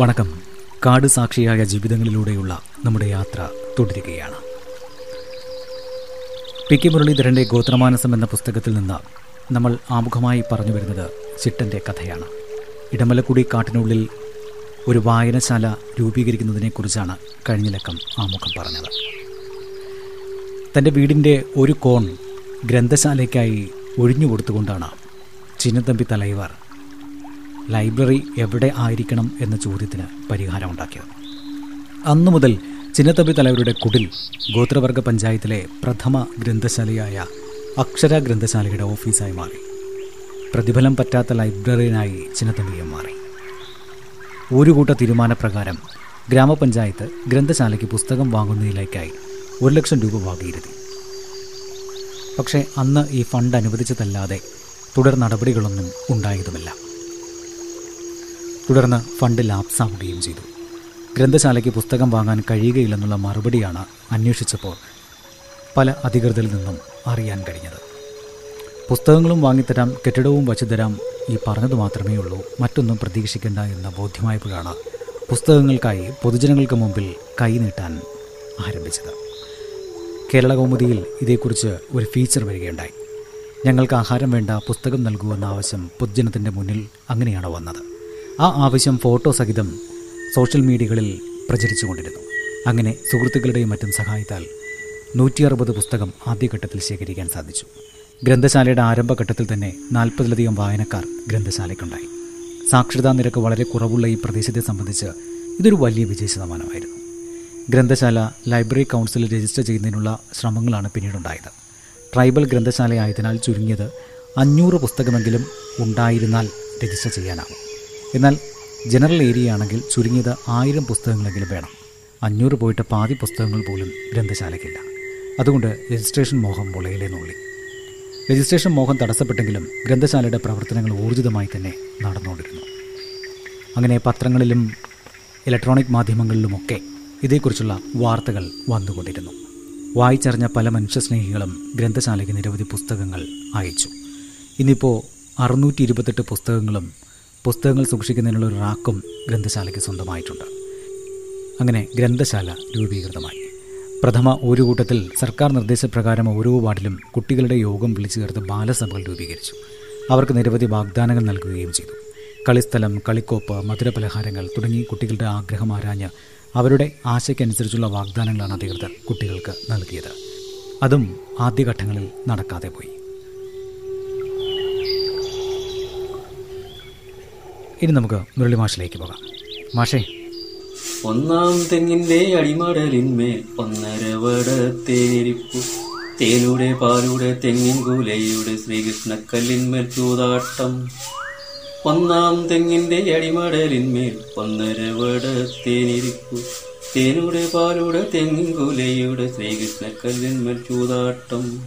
വണക്കം. കാട് സാക്ഷിയായ ജീവിതങ്ങളിലൂടെയുള്ള നമ്മുടെ യാത്ര തുടരുകയാണ്. പി കെ മുരളീധരന്റെ ഗോത്രമാനസം എന്ന പുസ്തകത്തിൽ നിന്ന് നമ്മൾ ആമുഖമായി പറഞ്ഞു വരുന്നത് ചിട്ടന്റെ കഥയാണ്. ഇടമലക്കുടി കാട്ടിനുള്ളിൽ ഒരു വായനശാല രൂപീകരിക്കുന്നതിനെക്കുറിച്ചാണ് കഴിഞ്ഞ ലക്കം ആമുഖം പറഞ്ഞത്. തന്റെ വീടിന്റെ ഒരു കോൺ ഗ്രന്ഥശാലയ്ക്കായി ഒഴിഞ്ഞു കൊടുത്തുകൊണ്ടാണ് ചിന്നത്തമ്പി തലൈവർ ലൈബ്രറി എവിടെ ആയിരിക്കണം എന്ന ചോദ്യത്തിന് പരിഹാരം പരിഹാരമുണ്ടാക്കിയത്. അന്നു മുതൽ ചിന്നത്തമ്പി തലവരുടെ കുടിൽ ഗോത്രവർഗ പഞ്ചായത്തിലെ പ്രഥമ ഗ്രന്ഥശാലയായ അക്ഷര ഗ്രന്ഥശാലയുടെ ഓഫീസായി മാറി. പ്രതിഫലം പറ്റാത്ത ലൈബ്രറിയനായി ചിന്നത്തമ്പിയും മാറി. ഒരു കൂട്ട തീരുമാനപ്രകാരം ഗ്രാമപഞ്ചായത്ത് ഗ്രന്ഥശാലയ്ക്ക് പുസ്തകം വാങ്ങുന്നതിലേക്കായി ഒരു ലക്ഷം രൂപ വാങ്ങിയിരുത്തി പക്ഷേ അന്ന് ഈ ഫണ്ട് അനുവദിച്ചതല്ലാതെ തുടർ നടപടികളൊന്നും ഉണ്ടായതുമില്ല. തുടർന്ന് ഫണ്ട് ലാപ്സാവുകയും ചെയ്തു. ഗ്രന്ഥശാലയ്ക്ക് പുസ്തകം വാങ്ങാൻ കഴിയുകയില്ലെന്നുള്ള മറുപടിയാണ് അന്വേഷിച്ചപ്പോൾ പല അധികൃതരിൽ നിന്നും അറിയാൻ കഴിഞ്ഞത്. പുസ്തകങ്ങളും വാങ്ങിത്തരാം കെട്ടിടവും വച്ചു തരാം ഈ പറഞ്ഞത് മാത്രമേ ഉള്ളൂ. മറ്റൊന്നും പ്രതീക്ഷിക്കേണ്ട എന്ന ബോധ്യമായപ്പോഴാണ് പുസ്തകങ്ങൾക്കായി പൊതുജനങ്ങൾക്ക് മുമ്പിൽ കൈനീട്ടാൻ ആരംഭിച്ചത്. കേരള കൗമുദിയിൽ ഇതേക്കുറിച്ച് ഒരു ഫീച്ചർ വരികയുണ്ടായി. ഞങ്ങൾക്ക് ആഹാരം വേണ്ട പുസ്തകം നൽകൂ എന്ന ആവശ്യം പൊതുജനത്തിന്റെ മുന്നിൽ അങ്ങനെയാണ് വന്നത്? ആ ആവശ്യം ഫോട്ടോ സഹിതം സോഷ്യൽ മീഡിയകളിൽ പ്രചരിച്ചുകൊണ്ടിരുന്നു അങ്ങനെ സുഹൃത്തുക്കളുടെയും മറ്റും സഹായത്താൽ നൂറ്റി അറുപത് പുസ്തകം ആദ്യഘട്ടത്തിൽ ശേഖരിക്കാൻ സാധിച്ചു. ഗ്രന്ഥശാലയുടെ ആരംഭഘട്ടത്തിൽ തന്നെ നാൽപ്പതിലധികം വായനക്കാർ ഗ്രന്ഥശാലയ്ക്കുണ്ടായി. സാക്ഷരതാ നിരക്ക് വളരെ കുറവുള്ള ഈ പ്രദേശത്തെ സംബന്ധിച്ച് ഇതൊരു വലിയ വിജയ ശതമാനമായിരുന്നു. ഗ്രന്ഥശാല ലൈബ്രറി കൗൺസിൽ രജിസ്റ്റർ ചെയ്യുന്നതിനുള്ള ശ്രമങ്ങളാണ് പിന്നീടുണ്ടായത്. ട്രൈബൽ ഗ്രന്ഥശാലയായതിനാൽ ചുരുങ്ങിയത് അഞ്ഞൂറ് പുസ്തകമെങ്കിലും ഉണ്ടായിരുന്നാൽ രജിസ്റ്റർ ചെയ്യാനാവും. എന്നാൽ ജനറൽ ഏരിയ ആണെങ്കിൽ ചുരുങ്ങിയത് ആയിരം പുസ്തകങ്ങളെങ്കിലും വേണം. അഞ്ഞൂറ് പോയിട്ട് പാതി പുസ്തകങ്ങൾ പോലും ഗ്രന്ഥശാലയ്ക്കില്ല. അതുകൊണ്ട് രജിസ്ട്രേഷൻ മോഹം മുളയിലെ നുള്ളി. രജിസ്ട്രേഷൻ മോഹം തടസ്സപ്പെട്ടെങ്കിലും ഗ്രന്ഥശാലയുടെ പ്രവർത്തനങ്ങൾ ഊർജിതമായി തന്നെ നടന്നുകൊണ്ടിരുന്നു. അങ്ങനെ പത്രങ്ങളിലും ഇലക്ട്രോണിക് മാധ്യമങ്ങളിലുമൊക്കെ ഇതേക്കുറിച്ചുള്ള വാർത്തകൾ വന്നുകൊണ്ടിരുന്നു. വായിച്ചറിഞ്ഞ പല മനുഷ്യസ്നേഹികളും ഗ്രന്ഥശാലയ്ക്ക് നിരവധി പുസ്തകങ്ങൾ അയച്ചു. ഇന്നിപ്പോൾ അറുന്നൂറ്റി ഇരുപത്തെട്ട് പുസ്തകങ്ങളും പുസ്തകങ്ങൾ സൂക്ഷിക്കുന്നതിനുള്ള ഒരു റാക്കും ഗ്രന്ഥശാലയ്ക്ക് സ്വന്തമായിട്ടുണ്ട്. അങ്ങനെ ഗ്രന്ഥശാല രൂപീകൃതമായി. പ്രഥമ ഒരു കൂട്ടത്തിൽ സർക്കാർ നിർദ്ദേശപ്രകാരം ഓരോ വാർഡിലും കുട്ടികളുടെ യോഗം വിളിച്ചു ചേർത്ത് ബാലസഭകൾ രൂപീകരിച്ചു. അവർക്ക് നിരവധി വാഗ്ദാനങ്ങൾ നൽകുകയും ചെയ്തു. കളിസ്ഥലം കളിക്കോപ്പ് മധുരപലഹാരങ്ങൾ തുടങ്ങി കുട്ടികളുടെ ആഗ്രഹം ആരാഞ്ഞ് അവരുടെ ആശയ്ക്കനുസരിച്ചുള്ള വാഗ്ദാനങ്ങളാണ് അധികൃതർ കുട്ടികൾക്ക് നൽകിയത്. അതും ആദ്യഘട്ടങ്ങളിൽ നടക്കാതെ പോയി. ഇനി നമുക്ക് മുരളി മാഷിലേക്ക് പോകാം. മാഷേ. ഒന്നാം തെങ്ങിന്റെ അടിമടലിന്മേൽ ഒന്നര വടത്തേരിപ്പു തേനുടെ പാലുടെ തെങ്ങിൻ കൂലയുടെ ശ്രീകൃഷ്ണക്കല്ലിന്മേൽ ചൂതാട്ടം. ഒന്നാം തെങ്ങിന്റെ അടിമടലിന്മേൽ ഒന്നര വടത്തേനിരിപ്പു തേനുടെ പാലുടെ തെങ്ങിൻ കൂലയുടെ ശ്രീകൃഷ്ണക്കല്ലിന്മേൽ ചൂതാട്ടം.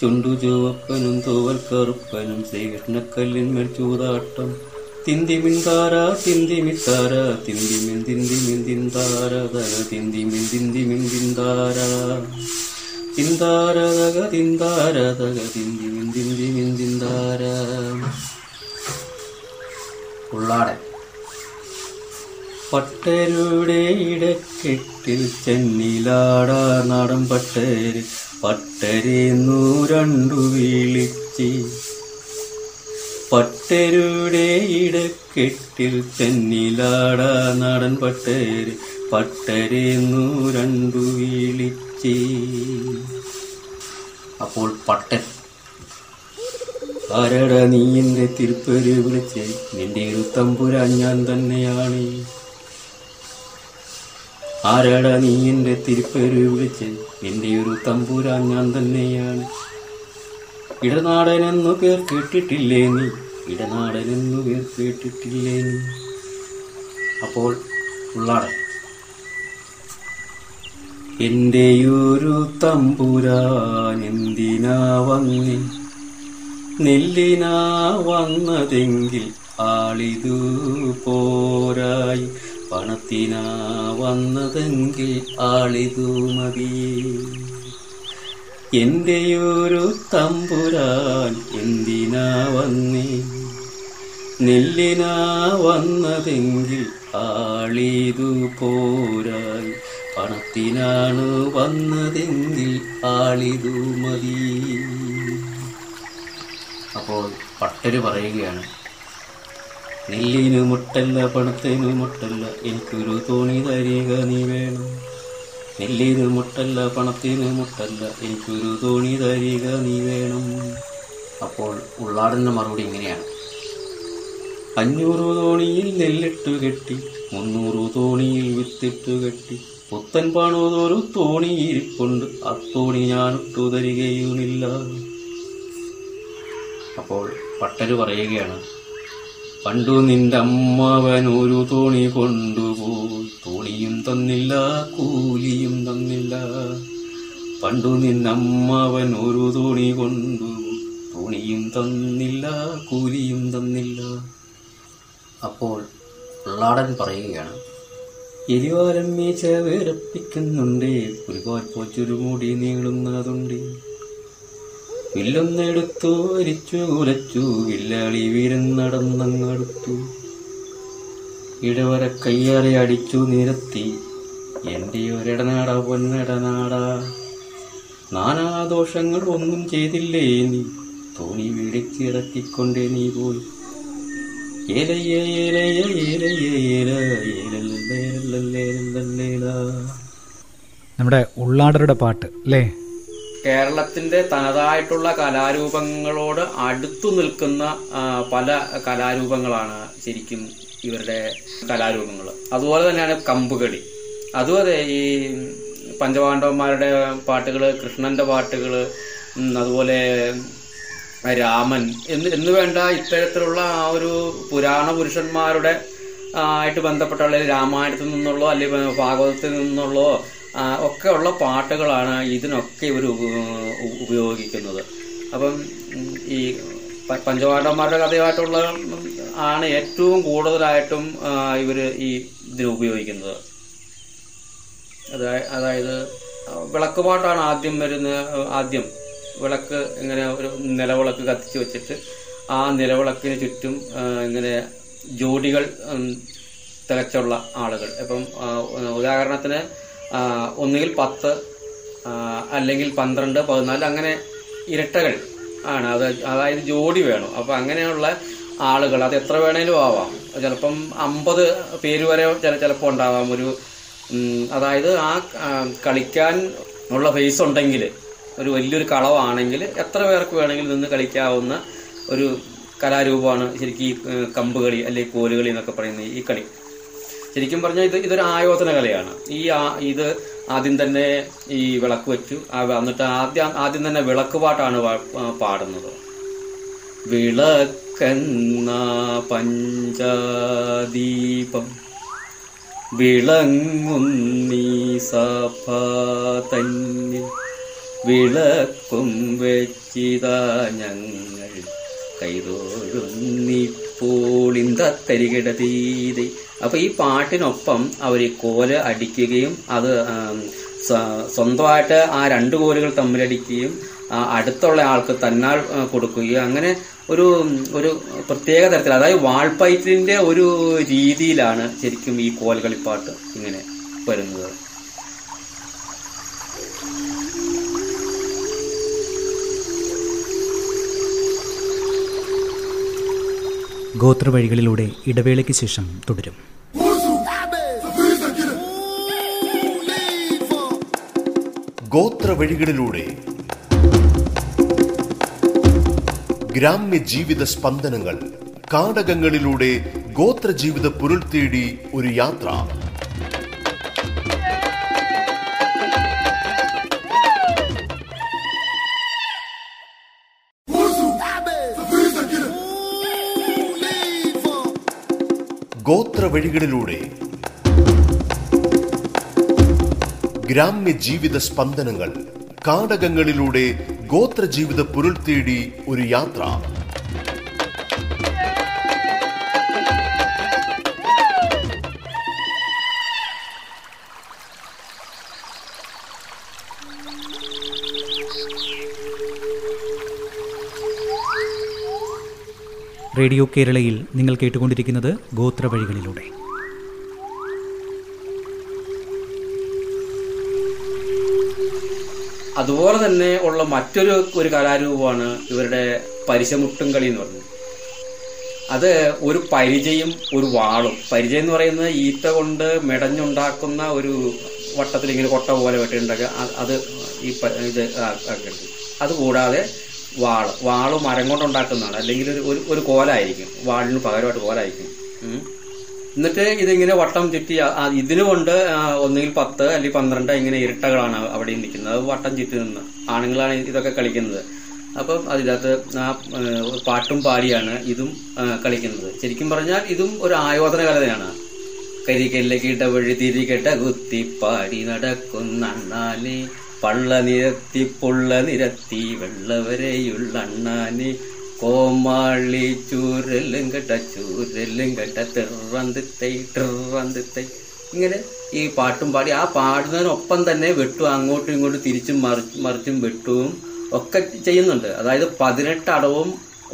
ചുണ്ടു ചുവപ്പനും തൂവൽ കറുപ്പനും ശ്രീകൃഷ്ണക്കല്ലിന്മേൽ ചൂതാട്ടം. തിന്തിമിന്താര തിന്തിമിത്താര തിന്തിമിൻ തിന്തിമിൻ തിന്താര തക തിന്തിമിൻ തിന്തിമിൻ തിന്താര തിന്താരതക തിന്താര തക തിന്തിമിൻ തിന്തിമിൻ തിന്താര ഉള്ളാടൻ പട്ടരുടെ ഇടക്കെട്ടിൽ ചെന്നിലാട നാടൻ പട്ടര്. പട്ടരെന്നു രണ്ടു വിളിച്ച്. പട്ടരുടെ ഇടക്കെട്ടിൽ തെന്നിലാട നടൻ പട്ടര്. പട്ടരെന്നു രണ്ടു വിളിച്ച്. അപ്പോൾ പട്ടൻ ആരട നീ എന്റെ തിരുപ്പേര് വിളിച്ച്? നിന്റെ ഇരുത്തമ്പുരാൻ ഞാൻ തന്നെയാണ്. ആരട നീ എന്റെ തിരുപ്പേര് വിളിച്ച്? നിന്റെ ഒരു തമ്പുരാൻ ഞാൻ തന്നെയാണ്. ഇടനാടനെന്നു പേർ കേട്ടിട്ടില്ലേ നീ? ഇടനാടനെന്നു പേർ കേട്ടിട്ടില്ലേ നീ? അപ്പോൾ ഉള്ളാടൻ എന്റെയൊരു തമ്പുരാൻ എന്തിനാ വന്നേ? നെല്ലിനാ വന്നതെങ്കിൽ ആളിതു പോരായി. പണത്തിനാ വന്നതെങ്കിൽ ആളിതു മതി. എന്റെ ഒരു തമ്പുരാൻ എന്തിനാ വന്നേ? നെല്ലിനാ വന്നതെങ്കിൽ ആളിതു പോരായി പണത്തിനാണ് വന്നതെങ്കിൽ ആളിതു മതി. അപ്പോൾ പട്ടര് പറയുകയാണ് നെല്ലിനു മുട്ടല്ല പണത്തിനു മുട്ടല്ല എനിക്കൊരു തോണി തരിക നീ വേണം. നെല്ലിനു മുട്ടല്ല പണത്തിന് മുട്ടല്ല. എനിക്കൊരു തോണി തരിക നീ വേണം. അപ്പോൾ ഉള്ളാടന്റെ മറുപടി ഇങ്ങനെയാണ്. അഞ്ഞൂറ് തോണിയിൽ നെല്ലിട്ട് കെട്ടി മുന്നൂറ് തോണിയിൽ വിത്തിട്ട് കെട്ടി. പുത്തൻ പാണോതോരു തോണി ഇരിപ്പുണ്ട് ആ തോണി ഞാനിട്ടു തരികയുമില്ല. അപ്പോൾ പട്ടര് പറയുകയാണ് പണ്ടു നിന്റമ്മവനൊരു തോണി കൊണ്ടുപോയി തോണിയും തന്നില്ല കൂലിയും തന്നില്ല. പണ്ടു നിന്നമ്മവനൊരു തോണി കൊണ്ടുപോയി തോണിയും തന്നില്ല കൂലിയും തന്നില്ല. അപ്പോൾ ഉള്ളാടൻ പറയുകയാണ് എരിവാരം മീച്ച വേറപ്പിക്കുന്നുണ്ട് ഒരുപാട് പോച്ചൊരു മുടി നീളുന്നതുണ്ട്. വില്ലൊന്നെടുത്തു അരിച്ചു കുലച്ചു വില്ലാളി വീരൻ നടന്നങ്ങടുത്തു ഇടവര കയ്യാറി അടിച്ചു നിരത്തി എന്റെ ഒരിടനാട പൊന്നടനാട നാനാദോഷങ്ങൾ ഒന്നും ചെയ്തില്ലേ നീ? തോണി വീടിച്ചിറക്കിക്കൊണ്ടേ നീ പോയി. നമ്മുടെ ഉള്ളാടരുടെ പാട്ട് അല്ലേ? കേരളത്തിന്റെ തനതായിട്ടുള്ള കലാരൂപങ്ങളോട് അടുത്തു നിൽക്കുന്ന പല കലാരൂപങ്ങളാണ് ശരിക്കും ഇവരുടെ കലാരൂപങ്ങൾ അതുപോലെ തന്നെയാണ് കമ്പുകളി. അതുപോലെ ഈ പഞ്ചപാണ്ഡവന്മാരുടെ പാട്ടുകൾ കൃഷ്ണന്റെ പാട്ടുകൾ അതുപോലെ രാമൻ എന്ന് എന്ന് വേണ്ട ഇത്തരത്തിലുള്ള ആ ഒരു പുരാണ പുരുഷന്മാരുടെ ആയിട്ട് ബന്ധപ്പെട്ടുള്ള രാമായണത്തിൽ നിന്നുള്ളോ അല്ലെങ്കിൽ ഭാഗവതത്തിൽ നിന്നുള്ളോ ഒക്കെ ഉള്ള പാട്ടുകളാണ് ഇതിനൊക്കെ ഇവർ ഉപയോഗിക്കുന്നത്. അപ്പം ഈ പഞ്ചപാണ്ഡവന്മാരുടെ കഥയായിട്ടുള്ള ആണ് ഏറ്റവും കൂടുതലായിട്ടും ഇവർ ഈ ഇതിന് ഉപയോഗിക്കുന്നത്. അതായത് അതായത് വിളക്ക് പാട്ടാണ് ആദ്യം വരുന്ന ആദ്യം വിളക്ക് ഇങ്ങനെ ഒരു നിലവിളക്ക് കത്തിച്ച് വെച്ചിട്ട് ആ നിലവിളക്കിന് ചുറ്റും ഇങ്ങനെ ജോഡികൾ തികച്ചുള്ള ആളുകൾ. ഇപ്പം ഉദാഹരണത്തിന് ഒന്നുകിൽ പത്ത് അല്ലെങ്കിൽ പന്ത്രണ്ട് പതിനാല് അങ്ങനെ ഇരട്ടകൾ ആണ്. അത് അതായത് ജോഡി വേണം. അപ്പോൾ അങ്ങനെയുള്ള ആളുകൾ അത് എത്ര വേണേലും ആവാം. ചിലപ്പം അമ്പത് പേര് വരെ ചില ചിലപ്പോൾ ഉണ്ടാവാം. ഒരു അതായത് ആ കളിക്കാൻ ഉള്ള ഫേസ് ഉണ്ടെങ്കിൽ ഒരു വലിയൊരു കളവാണെങ്കിൽ എത്ര പേർക്ക് വേണമെങ്കിലും നിന്ന് കളിക്കാവുന്ന ഒരു കലാരൂപമാണ് ശരിക്കും ഈ കമ്പുകളി അല്ലെങ്കിൽ കോലുകളി എന്നൊക്കെ പറയുന്ന ഈ കളി. ശരിക്കും പറഞ്ഞാൽ ഇത് ഇതൊരു ആയോധന കലയാണ്. ഈ ഇത് ആദ്യം തന്നെ ഈ വിളക്ക് വെച്ചു. എന്നിട്ട് ആദ്യം ആദ്യം തന്നെ വിളക്ക് പാട്ടാണ് പാടുന്നത്. വിളക്കെന്ന പഞ്ചദീപം വിളങ്ങുന്നീ സഭ തന്നിൽ. വിളക്കും വെച്ചിതാ ഞങ്ങൾ കൈതോഴുന്നിപ്പോളിന്തത്തരികിട തീരെ അപ്പൊ ഈ പാട്ടിനൊപ്പം അവർ കോൽ അടിക്കുകയും അത് സ്വന്തമായിട്ട് ആ രണ്ട് കോലുകൾ തമ്മിലടിക്കുകയും അടുത്തുള്ള ആൾക്ക് തന്നാൽ കൊടുക്കുകയും അങ്ങനെ ഒരു ഒരു പ്രത്യേക തരത്തിൽ അതായത് വാൾപൈറ്റിന്റെ ഒരു രീതിയിലാണ് ശരിക്കും ഈ കോൽകളിപ്പാട്ട് ഇങ്ങനെ വരുന്നത്. ഗോത്രവഴികളിലൂടെ ഇടവേളയ്ക്ക് ശേഷം തുടരും. ഗോത്രവഴികളിലൂടെ ഗ്രാമ്യ ജീവിത സ്പന്ദനങ്ങൾ കാടകങ്ങളിലൂടെ ഗോത്രജീവിത പുരുൾ തേടി ഒരു യാത്ര. വഴികളിലൂടെ ഗ്രാമ്യ ജീവിത സ്പന്ദനങ്ങൾ കാടകങ്ങളിലൂടെ ഗോത്രജീവിത പൊരുൾ തേടി ഒരു യാത്ര. റേഡിയോ കേരളയിൽ നിങ്ങൾ കേട്ടുകൊണ്ടിരിക്കുന്നത് ഗോത്രവഴികളിലൂടെ. അതുപോലെ തന്നെ ഉള്ള മറ്റൊരു ഒരു കലാരൂപമാണ് ഇവരുടെ പരിശമുട്ടും കളി എന്ന് പറയുന്നത് അത് ഒരു പരിചയും ഒരു വാളും. പരിചയം എന്ന് പറയുന്നത് ഈത്ത കൊണ്ട് മെടഞ്ഞുണ്ടാക്കുന്ന ഒരു വട്ടത്തിൽ ഇങ്ങനെ കൊട്ട പോലെ വെട്ടിണ്ടാക്കുക. അത് ഈ ഇത് അതുകൂടാതെ വാൾ. വാൾ മരം കൊണ്ടുണ്ടാക്കുന്നതാണ് അല്ലെങ്കിൽ ഒരു ഒരു- ഒരു കോലായിരിക്കും. വാളിന് പകരമായിട്ട് കോലായിരിക്കും. എന്നിട്ട് ഇതിങ്ങനെ വട്ടം ചുറ്റി ഇതിനു ആ ഇതിന് കൊണ്ട് ഒന്നുകിൽ പത്ത് അല്ലെങ്കിൽ പന്ത്രണ്ട് ഇങ്ങനെ ഇരട്ടകളാണ് അവിടെ നിൽക്കുന്നത്. അത് വട്ടം ചുറ്റി നിന്ന് ആണുങ്ങളാണ് ഇതൊക്കെ കളിക്കുന്നത്. അപ്പം അതിനകത്ത് ആ പാട്ടും പാടിയാണ് ഇതും കളിക്കുന്നത്. ശരിക്കും പറഞ്ഞാൽ ഇതും ഒരു ആയോധന കലതയാണ് കരികല്ലേ കരിക്കല്ലേക്കിട്ട വഴി തിരികെട്ട കുത്തിപ്പാടി നടക്കുന്നണ്ണാനെ പള്ള നിരത്തി പുള്ള നിരത്തി വെള്ളവരെയുള്ള അണ്ണാനെ. കോമാളി ചൂരലും കെട്ട ചൂരലും കെട്ട തെറന്തിത്തൈ ഇങ്ങനെ ഈ പാട്ടും പാടി ആ പാടുന്നതിനൊപ്പം തന്നെ വെട്ടും അങ്ങോട്ടും ഇങ്ങോട്ടും തിരിച്ചും മറിച്ചും മറിച്ചും വെട്ടും ഒക്കെ ചെയ്യുന്നുണ്ട്. അതായത് പതിനെട്ട് അടവും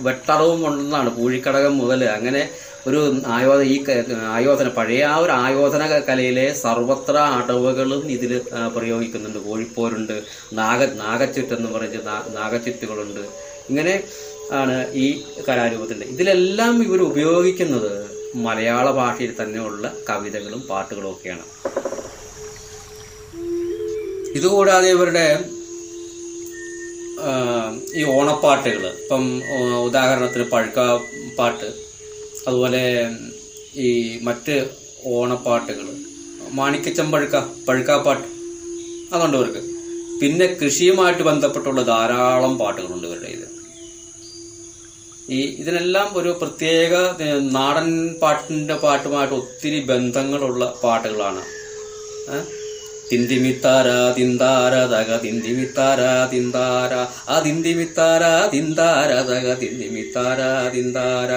വെട്ടടവും ഉണ്ടെന്നാണ് പൂഴിക്കടകം മുതൽ അങ്ങനെ ഒരു ആയോധന ഈ ആയോധന പഴയ ആ ഒരു ആയോധന കലയിലെ സർവത്ര അടവുകളും ഇതിൽ പ്രയോഗിക്കുന്നുണ്ട്. കോഴിപ്പോരുണ്ട് നാഗ നാഗച്ചുറ്റെന്ന് പറഞ്ഞ് നാഗച്ചുറ്റുകളുണ്ട്. ഇങ്ങനെ ആണ് ഈ കലാരൂപത്തിന്റെ. ഇതിലെല്ലാം ഇവർ ഉപയോഗിക്കുന്നത് മലയാള ഭാഷയിൽ തന്നെയുള്ള കവിതകളും പാട്ടുകളും ഒക്കെയാണ്. ഇതുകൂടാതെ ഇവരുടെ ഈ ഓണപ്പാട്ടുകൾ ഇപ്പം ഉദാഹരണത്തിന് പഴുക്ക പാട്ട്. അതുപോലെ ഈ മറ്റ് ഓണപ്പാട്ടുകൾ. മാണിക്കച്ചമ്പഴുക്ക പഴുക്കാപ്പാട്ട് അതുണ്ട് ഇവർക്ക്. പിന്നെ കൃഷിയുമായിട്ട് ബന്ധപ്പെട്ടുള്ള ധാരാളം പാട്ടുകളുണ്ട് ഇവരുടെ ഇത് ഈ ഇതിനെല്ലാം ഒരു പ്രത്യേക നാടൻ പാട്ടിന്റെ പാട്ടുമായിട്ട് ഒത്തിരി ബന്ധങ്ങളുള്ള പാട്ടുകളാണ്? തിന്തിമിത്താര തിന്താര തക തിന്തിമിത്താര തിന്താര. ആ തിന്താര തക തിന്തിമിത്താര തിന്താര.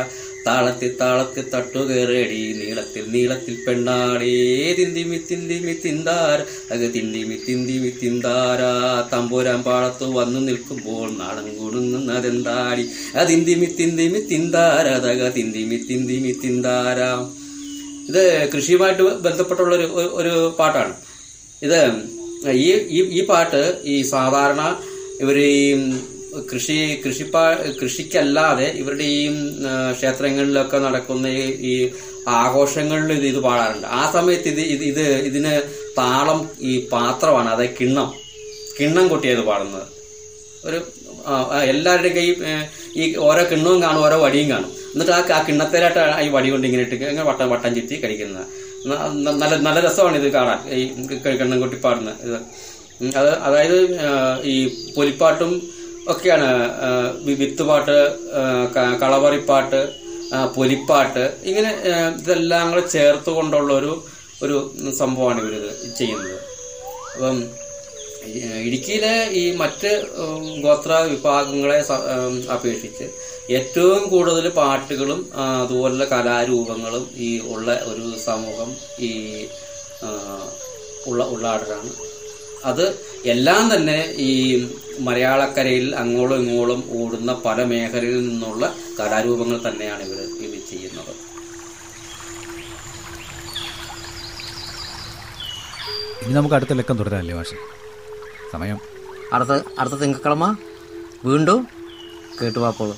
താളത്തിൽ താളത്തിൽ തട്ടുകേറേടി നീളത്തിൽ നീളത്തിൽ പെണ്ണാടേ. തിന്തിമി തിന്തിമി തിന്താര അത് തിന്തിമി തിന്തിമി തിന്താരാ. തമ്പുരാൻ പാടത്ത് വന്നു നിൽക്കുമ്പോൾ നാടൻ കൂടുന്നതെന്താടി അതിന്തിമി തിന്തിമി തിന്തിമി തിന്താര. തക തിന്തിമി തിന്തിമി തിന്താര. ഇത് കൃഷിയുമായിട്ട് ബന്ധപ്പെട്ടുള്ള ഒരു ഒരു പാട്ടാണ്. ഇത് ഈ ഈ പാട്ട് ഈ സാധാരണ ഇവർ ഈ കൃഷി കൃഷിപ്പാ കൃഷിക്കല്ലാതെ ഇവരുടെ ഈ ക്ഷേത്രങ്ങളിലൊക്കെ നടക്കുന്ന ഈ ആഘോഷങ്ങളിൽ ഇത് ഇത് പാടാറുണ്ട്. ആ സമയത്ത് ഇത് ഇത് ഇത് ഇതിന് താളം ഈ പാത്രമാണ് അതായത് കിണ്ണം. കിണ്ണം കൊട്ടിയത് പാടുന്നത്. ഒരു എല്ലാവരുടെയും കൈ ഈ ഓരോ കിണ്ണവും കാണും ഓരോ വടിയും കാണും. എന്നിട്ട് ആ ആ ഈ വടി കൊണ്ട് ഇങ്ങനെ ഇട്ട് ഇങ്ങനെ വട്ടം വട്ടം ചുറ്റി കഴിക്കുന്നത് നല്ല നല്ല രസമാണ് ഇത് കാണാൻ. ഈ കിണ്ണം കൊട്ടി പാടുന്നത് ഇത് അത് അതായത് ഈ പൊലിപ്പാട്ടും ഒക്കെയാണ് വിത്തുപാട്ട് കളവറിപ്പാട്ട് പൊലിപ്പാട്ട് ഇങ്ങനെ ഇതെല്ലാം കൂടെ ചേർത്ത് കൊണ്ടുള്ള ഒരു ഒരു സംഭവമാണ് ഇവർ ചെയ്യുന്നത്. അപ്പം ഇടുക്കിയിലെ ഈ മറ്റ് ഗോത്ര വിഭാഗങ്ങളെ അപേക്ഷിച്ച് ഏറ്റവും കൂടുതൽ പാട്ടുകളും അതുപോലെ അതുപോലുള്ള കലാരൂപങ്ങളും ഈ ഉള്ള ഒരു സമൂഹം ഈ ഉള്ള ഉള്ളാടരാണ് അത് എല്ലാം തന്നെ ഈ മലയാളക്കരയിൽ അങ്ങോളം ഇങ്ങോളം ഓടുന്ന പല മേഖലയിൽ നിന്നുള്ള കലാരൂപങ്ങൾ തന്നെയാണ് ഇവർ ഇത് ചെയ്യുന്നത്. ഇനി നമുക്ക് അടുത്ത ലക്കം തുടരാനല്ലേ മാഷെ? സമയം. അടുത്ത അടുത്ത തിങ്കക്കളമ. വീണ്ടും കേട്ടുവാപ്പോളൂ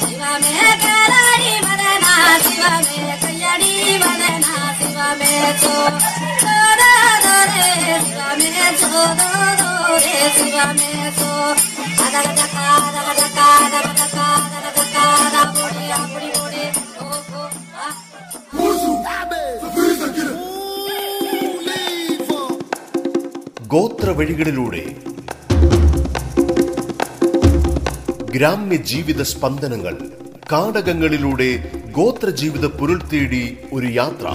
ಶಿವ ಮೇ ಕಲಾರಿ ಮದನ ಶಿವ ಮೇ ಕಲ್ಯಾಣಿ ಮದನಾ ഗോത്ര വഴികളിലൂടെ ഗ്രാമ്യ ജീവിത സ്പന്ദനങ്ങൾ കാടകങ്ങളിലൂടെ ഗോത്ര ജീവിത പുരുൾ തേടി ഒരു യാത്ര.